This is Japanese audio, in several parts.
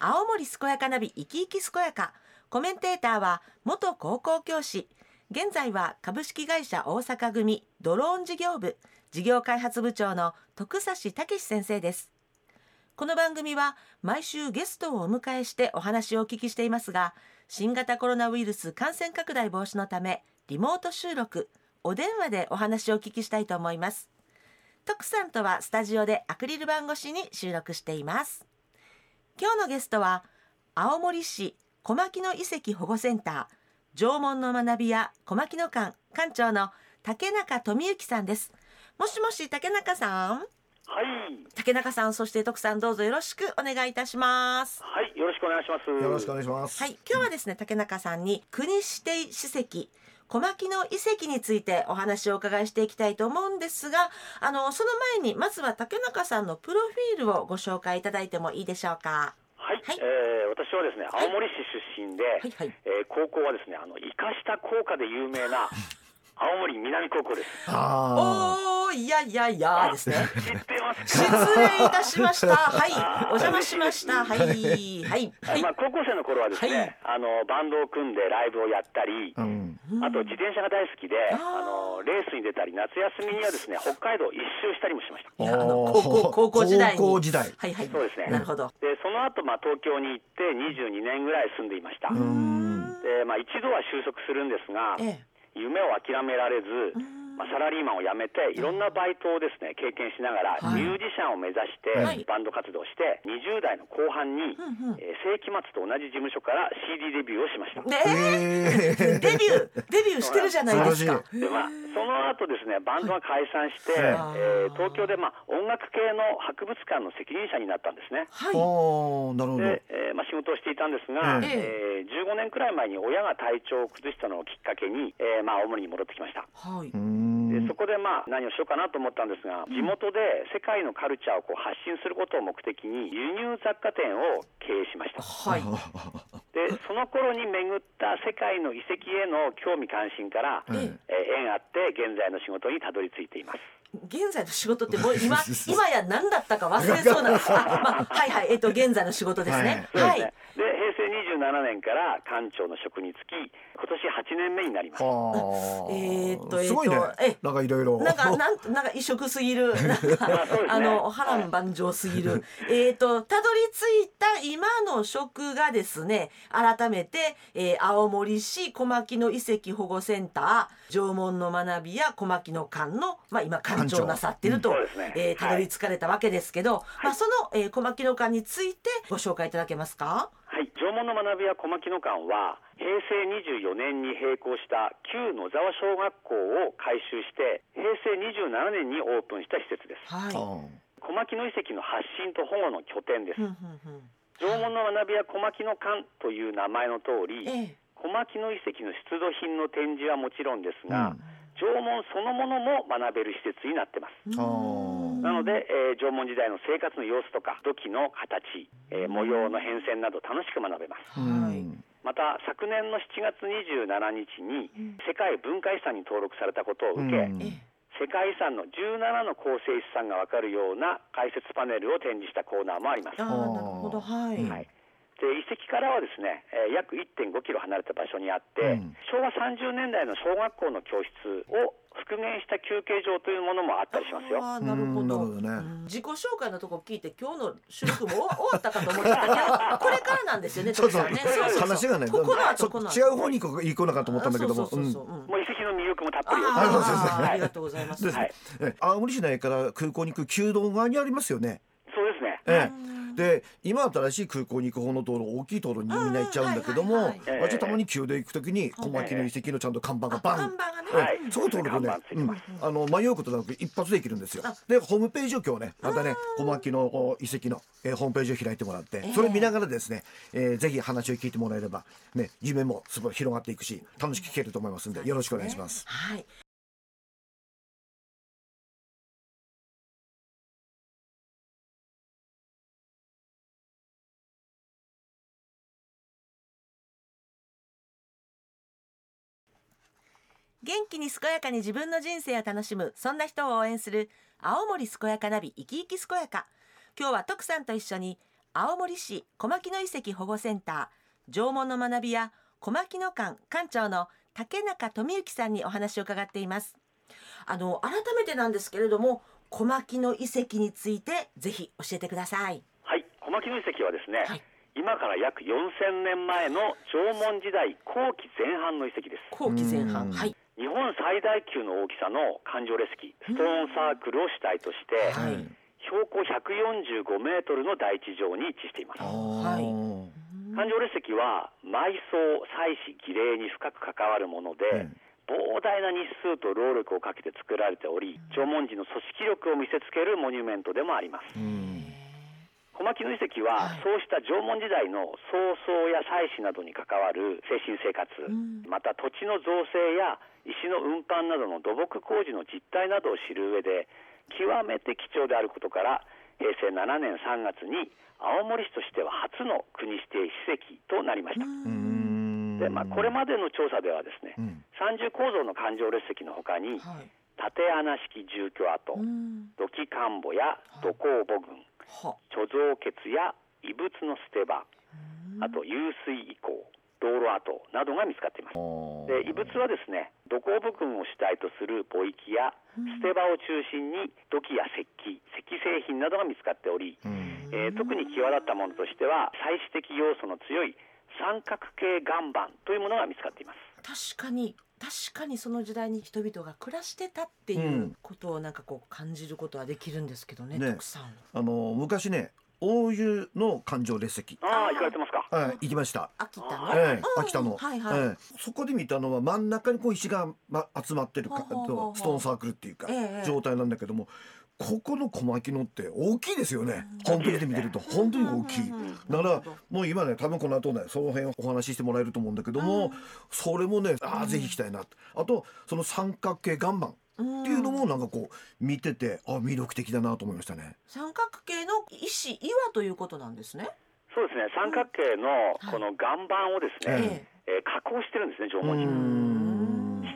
青森健やかナビ生き生き健やか。コメンテーターは元高校教師。現在は株式会社大阪組。ドローン事業部。事業開発部長の徳指武先生です。この番組は毎週ゲストをお迎えしてお話をお聞きしていますが新型コロナウイルス感染拡大防止のためリモート収録。お電話でお話をお聞きしたいと思います。徳さんとはスタジオでアクリル板越しに収録しています。今日のゲストは青森市小牧野遺跡保護センター縄文の学びや小牧野館館長の竹中富之さんですもしもし竹中さん？はい。竹中さんそして徳さんどうぞよろしくお願いいたしますはい。よろしくお願いします。よろしくお願いします。はい今日はですね竹中さんに国指定史跡小牧野遺跡についてお話をお伺いしていきたいと思うんですがあのその前にまずは竹中さんのプロフィールをご紹介いただいてもいいでしょうか？はい。はい。えー私はですね、青森市出身で、はいはい。えー高校はですね、あの生かした校歌で有名な 青森南高校です。あおーいやいやいやですね。知ってます。失か。礼いたしました。はいお邪魔しました。はいはいはい。まあ高校生の頃はですね、あのバンドを組んでライブをやったり、あ、うん。あと自転車が大好きで、あのレースに出たり、夏休みにはですね、北海道一周したりもしました。いやあの高校高校時代に。高校時代。はいはい。そうですね。なるほど。で、その後まあ東京に行って22年ぐらい住んでいました。うん。で、まあ一度は収束するんですが、え夢を諦められず、まあ、サラリーマンを辞めてい。ろんなバイトをですね経験しながら、はい。ミュージシャンを目指してはい。バンド活動して20代の後半に、えー世紀末と同じ事務所から CD デビューをしました。えねえ。えデビューデビューしてるじゃないですか。でまあ、その後ですねバンドが解散して、はい。えー東京で、まあ、音楽系の博物館の責任者になったんですね。はい。なるほど。で、えーまあ、仕事をしていたんですが、ええ。ー15年くらい前に親が体調を崩したのをきっかけに、えーまあ、青森に戻ってきました。はい。うん。でそこでまあ何をしようかなと思ったんですが、地元で世界のカルチャーをこう発信することを目的に輸入雑貨店を経営しました。はい でその頃に巡った世界の遺跡への興味関心から、ええー縁あって現在の仕事にたどり着いています。現在の仕事ってもう今 今や何だったか忘れそうな。あまあはいはい。えっと現在の仕事ですね。そうはい。ですね。で平成27年から館長の職に就き今年8年目になります。はあ。えーっとすごいね。えーっとえ。なんかいろいろ。なんかなんなんか異色すぎる。なんかそうですね。あの波乱万丈すぎる。えっとたどり着いた今の職がですね改めて、えー青森市小牧野遺跡保護センター縄文の学びや小牧野館のまあ今館長。なさってると、うん。えーたどり着かれたわけですけど、まあその、えー小牧野館についてご紹介いただけますか？はい、縄文の学びや小牧野館は平成24年に閉校した旧野沢小学校を改修して平成27年にオープンした施設です。はい。あ小牧野遺跡の発信と保護の拠点です。ふんふんふん縄文の学びや小牧野館という名前の通りええ。小牧野遺跡の出土品の展示はもちろんですが、うん。縄文そのものも学べる施設になってます。なので、えー縄文時代の生活の様子とか土器の形、えー模様の変遷など楽しく学べます。また昨年の7月27日に世界文化遺産に登録されたことを受け、世界遺産の17の構成資産が分かるような解説パネルを展示したコーナーもあります。ああなるほど。はい、はいで遺跡からはですね、えー約1.5キロ離れた場所にあって、うん昭和30年代の小学校の教室を復元した休憩場というものもあったりしますよ。ああなるほど。ねうん自己紹介のとこ聞いて今日の収録も終わ 終わったかと思ってたけど これからなんですよね。ちょっとね。そうそうそう話がね、ここの違う方に行こうかと思ったんだけども。あそうそうそうそううんもう遺跡の魅力もたっぷりありがとうございます。ですはいえ青森市内から空港に行く旧道側にありますよね。そうですね。ええで今新しい空港に行く方の道路大きい道路にみんな行っちゃうんだけどもうんはいはいたまに旧道行く時に小牧の遺跡のちゃんと看板がバン。看板がね。はい。そこ通るとねうん。あの迷うことなく一発で行けるんですよ。あ。でホームページを今日ねまたね小牧の遺跡の、えーホームページを開いてもらってええそれ見ながらですね、えーぜひ話を聞いてもらえればね夢もすごい広がっていくし楽しく聞けると思いますんでよろしくお願いします。はい。元気に健やかに自分の人生を楽しむそんな人を応援する青森健やかナビ生き生き健やか。今日は徳さんと一緒に青森市小牧野遺跡保護センター縄文の学びや小牧野館館長の竹中富之さんにお話を伺っています。あの改めてなんですけれども小牧野遺跡についてぜひ教えてください。はい小牧野遺跡はですね、はい今から約4000年前の縄文時代後期前半の遺跡です。後期前うん。半はい。日本最大級の大きさの環状列石ストーンサークルを主体として、はい。標高145メートルの大地上に位置しています。はい。環状列石は埋葬採取儀礼に深く関わるもので、うん。膨大な日数と労力をかけて作られており縄文人の組織力を見せつけるモニュメントでもあります。うん小牧野遺跡は、はい。そうした縄文時代の創造や祭祀などに関わる精神生活、ん。また土地の造成や石の運搬などの土木工事の実態などを知る上で極めて貴重であることから平成7年3月に青森市としては初の国指定史跡となりました、うん。でまあ、これまでの調査ではですね、うん。三重構造の環状列石のほかにはい。縦穴式住居跡、うん。土器田んぼや土工母群は貯蔵穴や異物の捨て場。あと湧水遺構道路跡などが見つかっています。で異物はですね土工部群を主体とする墓域や捨て場を中心に土器や石器石製品などが見つかっており、うん。えー特に際立ったものとしては祭祀的要素の強い三角形岩盤というものが見つかっています。確かに確かにその時代に人々が暮らしてたっていううん。ことをなんかこう感じることはできるんですけどね、ね。徳さん。あの昔ね大湯の環状列石ああ行かれてますか？はい行きました。秋田の、はいええうん。秋田の、はいはい、ええ。そこで見たのは真ん中にこう石が、ま、集まってるかストーンサークルっていうか、ええ。状態なんだけどもここの小牧野って大きいですよね、本当にで見てると本当に大きい、うん。うんうんだからもう今ね多分この後ねその辺をお話ししてもらえると思うんだけども、それもねああぜひ行きたいな。あとその三角形岩盤。うんっていうのもなんかこう見ててあ魅力的だなと思いましたね。三角形の石岩ということなんですね。そうですね。三角形のこの岩盤をですね、ええ。ー加工してるんですね縄う文人ん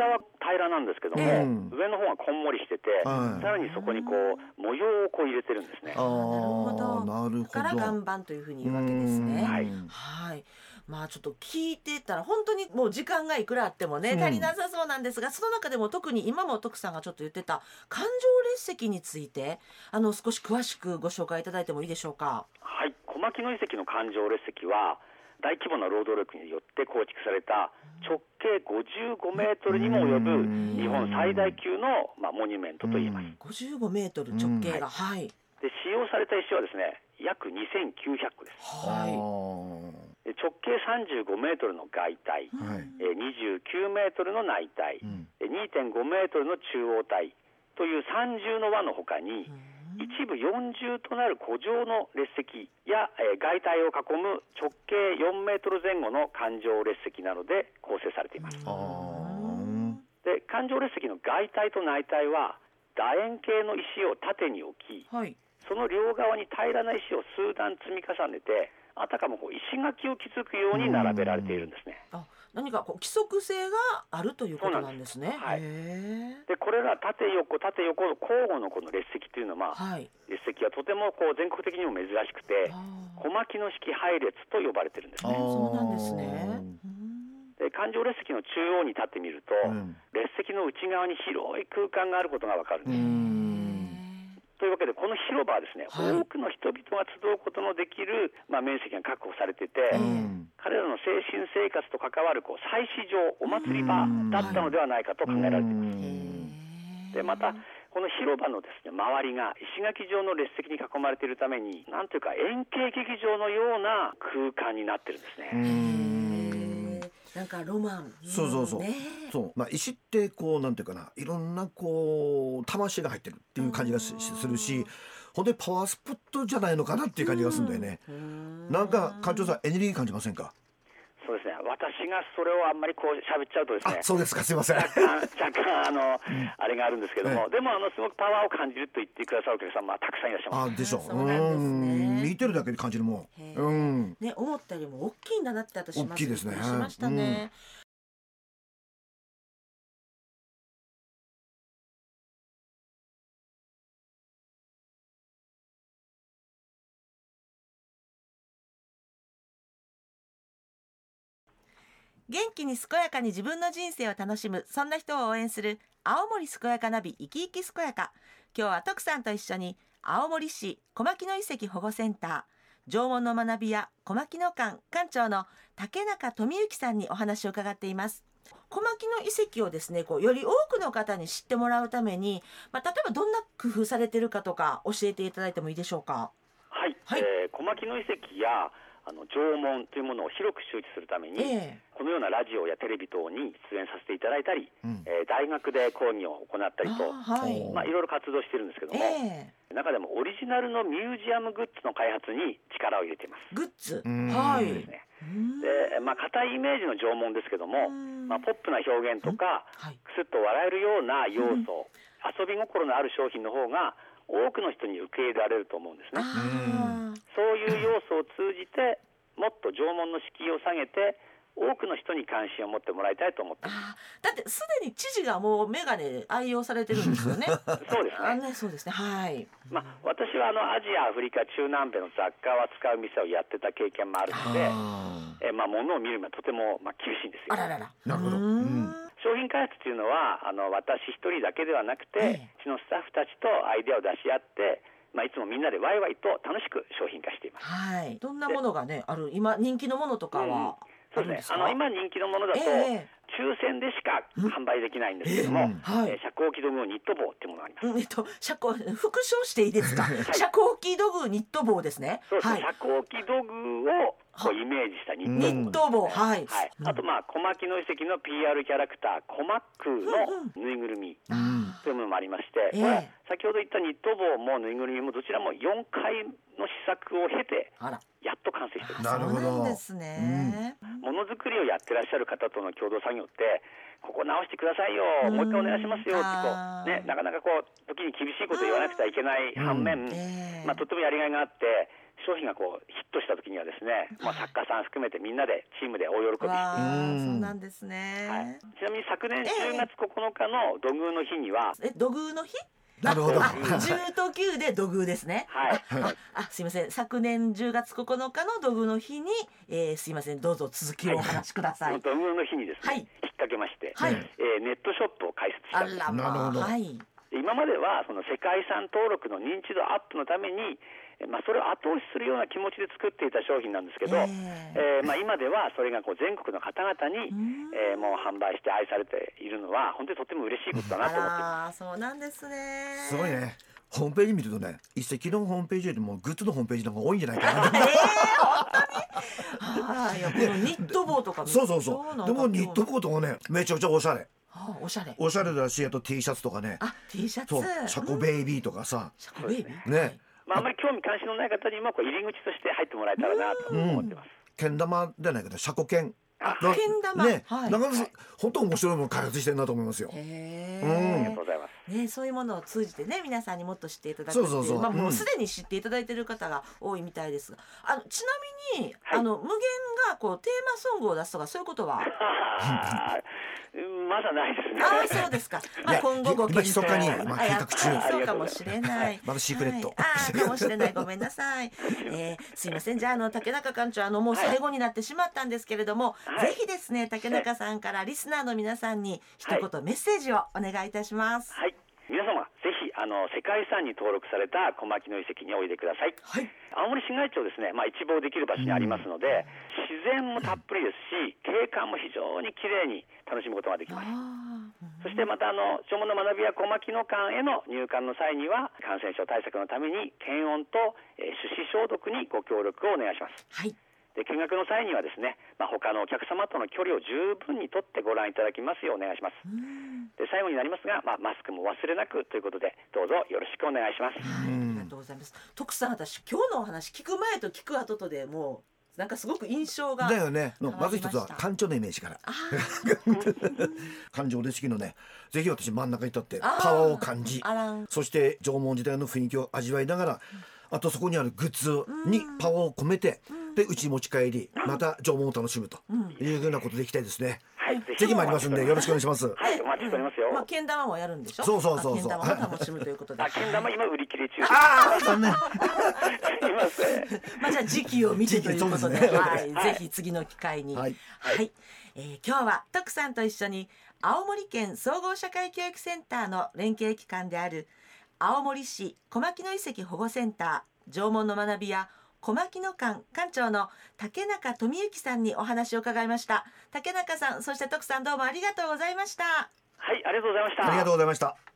下は平らなんですけども、うん上の方がこんもりしてて、はいさらにそこにこう模様をこう入れてるんですねあ。ーなるほどなるほどだから岩盤というふうに言うわけですね。はいはい。まあちょっと聞いてたら本当にもう時間がいくらあってもねうん足りなさそうなんですが、その中でも特に今も徳さんがちょっと言ってた環状列石についてあの少し詳しくご紹介いただいてもいいでしょうか？はい、小牧野遺跡の環状列石は大規模な労働力によって構築された直径55メートルにも及ぶ日本最大級の、まあ、モニュメントといえます。55メートル直径が、はい。で使用された石はですね約2900個です。あはい。直径35メートルの外体、はい。えー29メートルの内体、うん。えー2.5メートルの中央体という三重の輪のほかに、一部四重となる古城の列石や、えー外体を囲む直径4メートル前後の環状列石などで構成されています。で環状列石の外体と内体は楕円形の石を縦に置きはい。その両側に平らな石を数段積み重ねてあたかもこう石垣を築くように並べられているんですね。あ何かこう規則性があるということなんですね。すはいへでこれら縦横縦横の交互のこの列石というのは、まあ、ーはい。列石はとてもこう全国的にも珍しくて小牧野式配列と呼ばれてるんですね。そうなんですね。うんで環状列石の中央に立ってみると、うん列石の内側に広い空間があることがわかるんうです。の広場はですね、はい。多くの人々が集うことのできる、まあ、面積が確保されてて、うん。彼らの精神生活と関わるこう祭祀場お祭り場だったのではないかと考えられています。でまたこの広場のですね周りが石垣状の列石に囲まれているためになんというか円形劇場のような空間になってるんですね。なんかロマン。そうそうそう。ねそう。まあ石ってこうなんていうかな。いろんなこう魂が入ってるっていう感じがしするしほんでパワースポットじゃないのかなっていう感じがするんだよね。うん。なんか館長さんエネルギー感じませんか？私がそれをあんまりこう喋っちゃうとですねあそうですか。すいません。若干若干あの、あれがあるんですけども、えでもあのすごくパワーを感じると言ってくださるお客様はたくさんいらっしゃいます。あでしょう。なんですね。ん。見てるだけで感じるもん。うん。ね思ったよりも大きいんだなって私大きいですね。しましたね。元気に健やかに自分の人生を楽しむそんな人を応援する青森健やかナビ生き生き健やか。今日は徳さんと一緒に青森市小牧野遺跡保護センター縄文の学びや小牧野館館長の竹中富之さんにお話を伺っています。小牧野遺跡をですねこうより多くの方に知ってもらうために、まあ、例えばどんな工夫されてるかとか教えていただいてもいいでしょうか？はい、はい。えー小牧野遺跡やあの縄文というものを広く周知するために、ええ。このようなラジオやテレビ等に出演させていただいたり、うん。えー大学で講義を行ったりと、あはい。おまあ、いろいろ活動してるんですけども、ええ。中でもオリジナルのミュージアムグッズの開発に力を入れています。グッズ？うん。はい。ですね。うん。でまあ、硬いイメージの縄文ですけども、うん。まあ、ポップな表現とか、はいくすっと笑えるような要素、遊び心のある商品の方が多くの人に受け入れられると思うん。ですね。あそういう要素を通じてもっと縄文の敷居を下げて多くの人に関心を持ってもらいたいと思ってあーだってすでに知事がもうメガネ愛用されてるんですよね。す。そうですあね。ねそうですね。はい。まあ、私はあのアジア、アフリカ、中南米の雑貨を扱う店をやってた経験もあるので、あえまあ、物を見るにはとてもまあ厳しいんですよ。あららら。なるほど。うーん。商品開発というのはあの私一人だけではなくて、ええ。うちのスタッフたちとアイデアを出し合って、まあ、いつもみんなでワイワイと楽しく商品化しています。はい。どんなものがねある？今人気のものとかはそうでね。あるんですすか？あの今人気のものだと、ええ抽選でしか販売できないんですけども、うん。はい。えー遮光器道具ニット帽っていうものがあります。うん。えっと、遮光、復唱していいですか？遮光器土偶ニット帽ですね。そうですね、はい。遮光器道具をこうイメージしたニット帽。はい。はい、あとまあ小牧野遺跡の PR キャラクターコマックのぬいぐるみーうん。というものもありまして、ええ。これは先ほど言ったニット帽もぬいぐるみもどちらも4回の試作を経てあら。やっと完成してるあなるほど。ですね。ものづくりをやってらっしゃる方との共同作業ってここ直してくださいよ、うん。もう一回お願いしますよってこう、ね、なかなかこう時に厳しいことを言わなくてはいけない反面、ええ。まあ、とってもやりがいがあって商品がこうヒットした時にはですね、まあ、作家さん含めてみんなでチームで大喜びわあ、うん。そうなんですね。はい、ちなみに昨年ええ。10月9日の土偶の日には、え、土偶の日？なるほどあ、10と9で土偶ですね。はいあ、あ、すいません。昨年10月9日の土偶の日に、えー、すいません。どうぞ続きをお話しください。土偶の日にですね、はい引っ掛けまして、はいえーネットショップを開設したあんですらまあ、なるほどはい。今まではその世界遺産登録の認知度アップのために、えまあ、それを後押しするような気持ちで作っていた商品なんですけど、ええーまあ、今ではそれがこう全国の方々にん、えーもう販売して愛されているのは本当にとても嬉しいことだなあと思っています。ら、そうなんですね。すごいねホームページ見るとね一石のホームページよりもグッズのホームページの方が多いんじゃないかなええ本当に？はい、いやこのニット帽とか。そうそうそうでもニット帽とかねめちゃくちゃおしゃれあ、おしゃれ。おしゃれだしあと T シャツとかねあ、T シャツ？そうシャコベイビーとかさシャコベイビー？ねまあ、あまり興味関心のない方にもこう入り口として入ってもらえたらなと思ってます。けん玉じゃないけどシャコ剣あなけん玉。ね、はい。なかなか本当面白いもの開発してるなと思いますよ。へうんありがえとうございます。ね、そういうものを通じてね皆さんにもっと知っていただくそうそうそう。まあ、もううんすでに知っていただいている方が多いみたいですが。あのちなみに、はい。あの無限がこうテーマソングを出すとかそういうことは？まだないですね。ああそうですか、まあ、今後ご検討今密かに今あ計画中。そうかもしれない。まだシークレットはい、ああかもしれない。ごめんなさい、えー、すいません。じゃああの竹中館長あのもう最後になってしまったんですけれども、はい。ぜひですね竹中さんからリスナーの皆さんに一言メッセージをお願いいたします。はい。皆様、ぜひ、あの、世界遺産に登録された小牧野遺跡においでください。はい。青森市街地をですね、まあ、一望できる場所にありますので、自然もたっぷりですし、景観も非常に綺麗に楽しむことができます。あそしてまたあの縄文の学びや小牧野館への入館の際には感染症対策のために検温と、えー手指消毒にご協力をお願いします。ーはいで見学の際にはですね、まあ、他のお客様との距離を十分にとってご覧いただきますようお願いします。うんで最後になりますが、まあ、マスクも忘れなくということでどうぞよろしくお願いします。はい、うんありがとうございます。徳さん、私、今日のお話聞く前と聞く後とでもう、なんかすごく印象が。だよね。のまず一つは感情のイメージから。感情 で式のね。ぜひ私真ん中に立ってパワーを感じ。そして縄文時代の雰囲気を味わいながらあとそこにあるグッズにパワーを込めてでうちに持ち帰りまた縄文を楽しむというふうなことでいきたいですね。ははいぜひ参りますんでよろしくお願いします。はいお待ちしておりますよ、まあけん玉もやるんでしょ？そうそうそうそう。あけん玉も楽しむということで。あけん玉今売り切れ中です。ああ残念。すいません。まあじゃあ時期を見てということで、ですねはい、はい。ぜひ次の機会に、ははいい、えー今日は徳さんと一緒に青森県総合社会教育センターの連携機関である青森市小牧野遺跡保護センター縄文の学びや小牧野館館長の竹中富之さんにお話を伺いました。竹中さんそして徳さんどうもありがとうございました。はいありがとうございました。ありがとうございました。